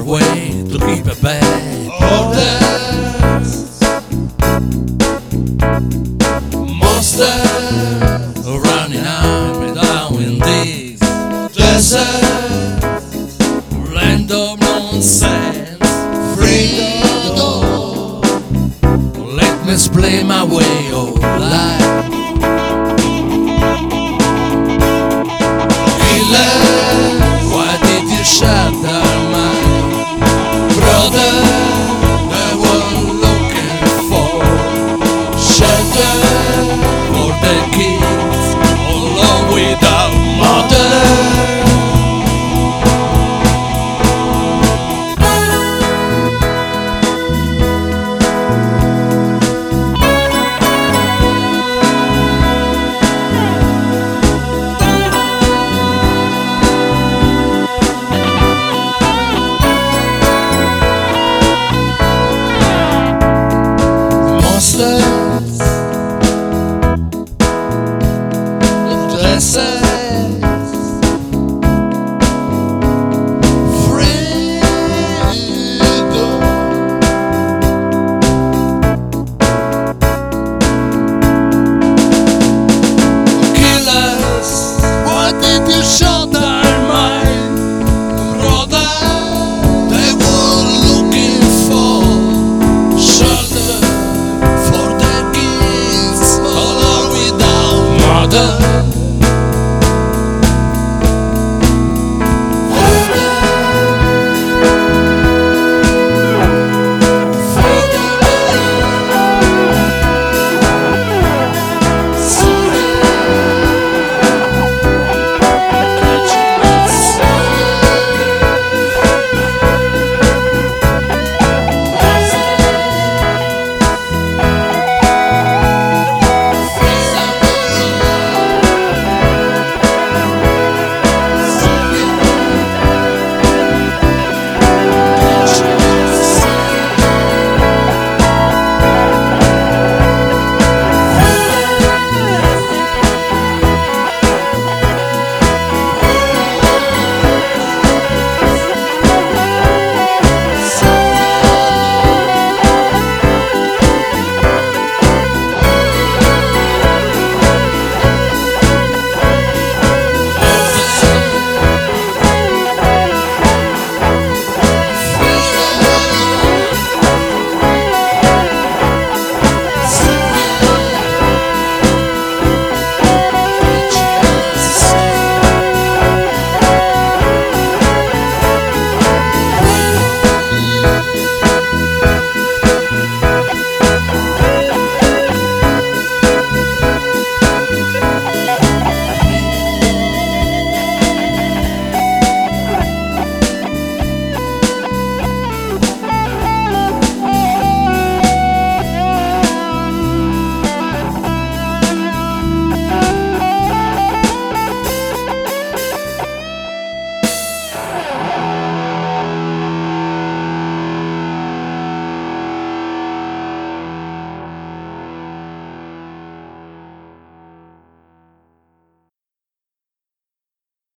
Just way to keep a bad Orders, monsters, running up and down in this desert, land of nonsense. freedom. Let me explain my way of life.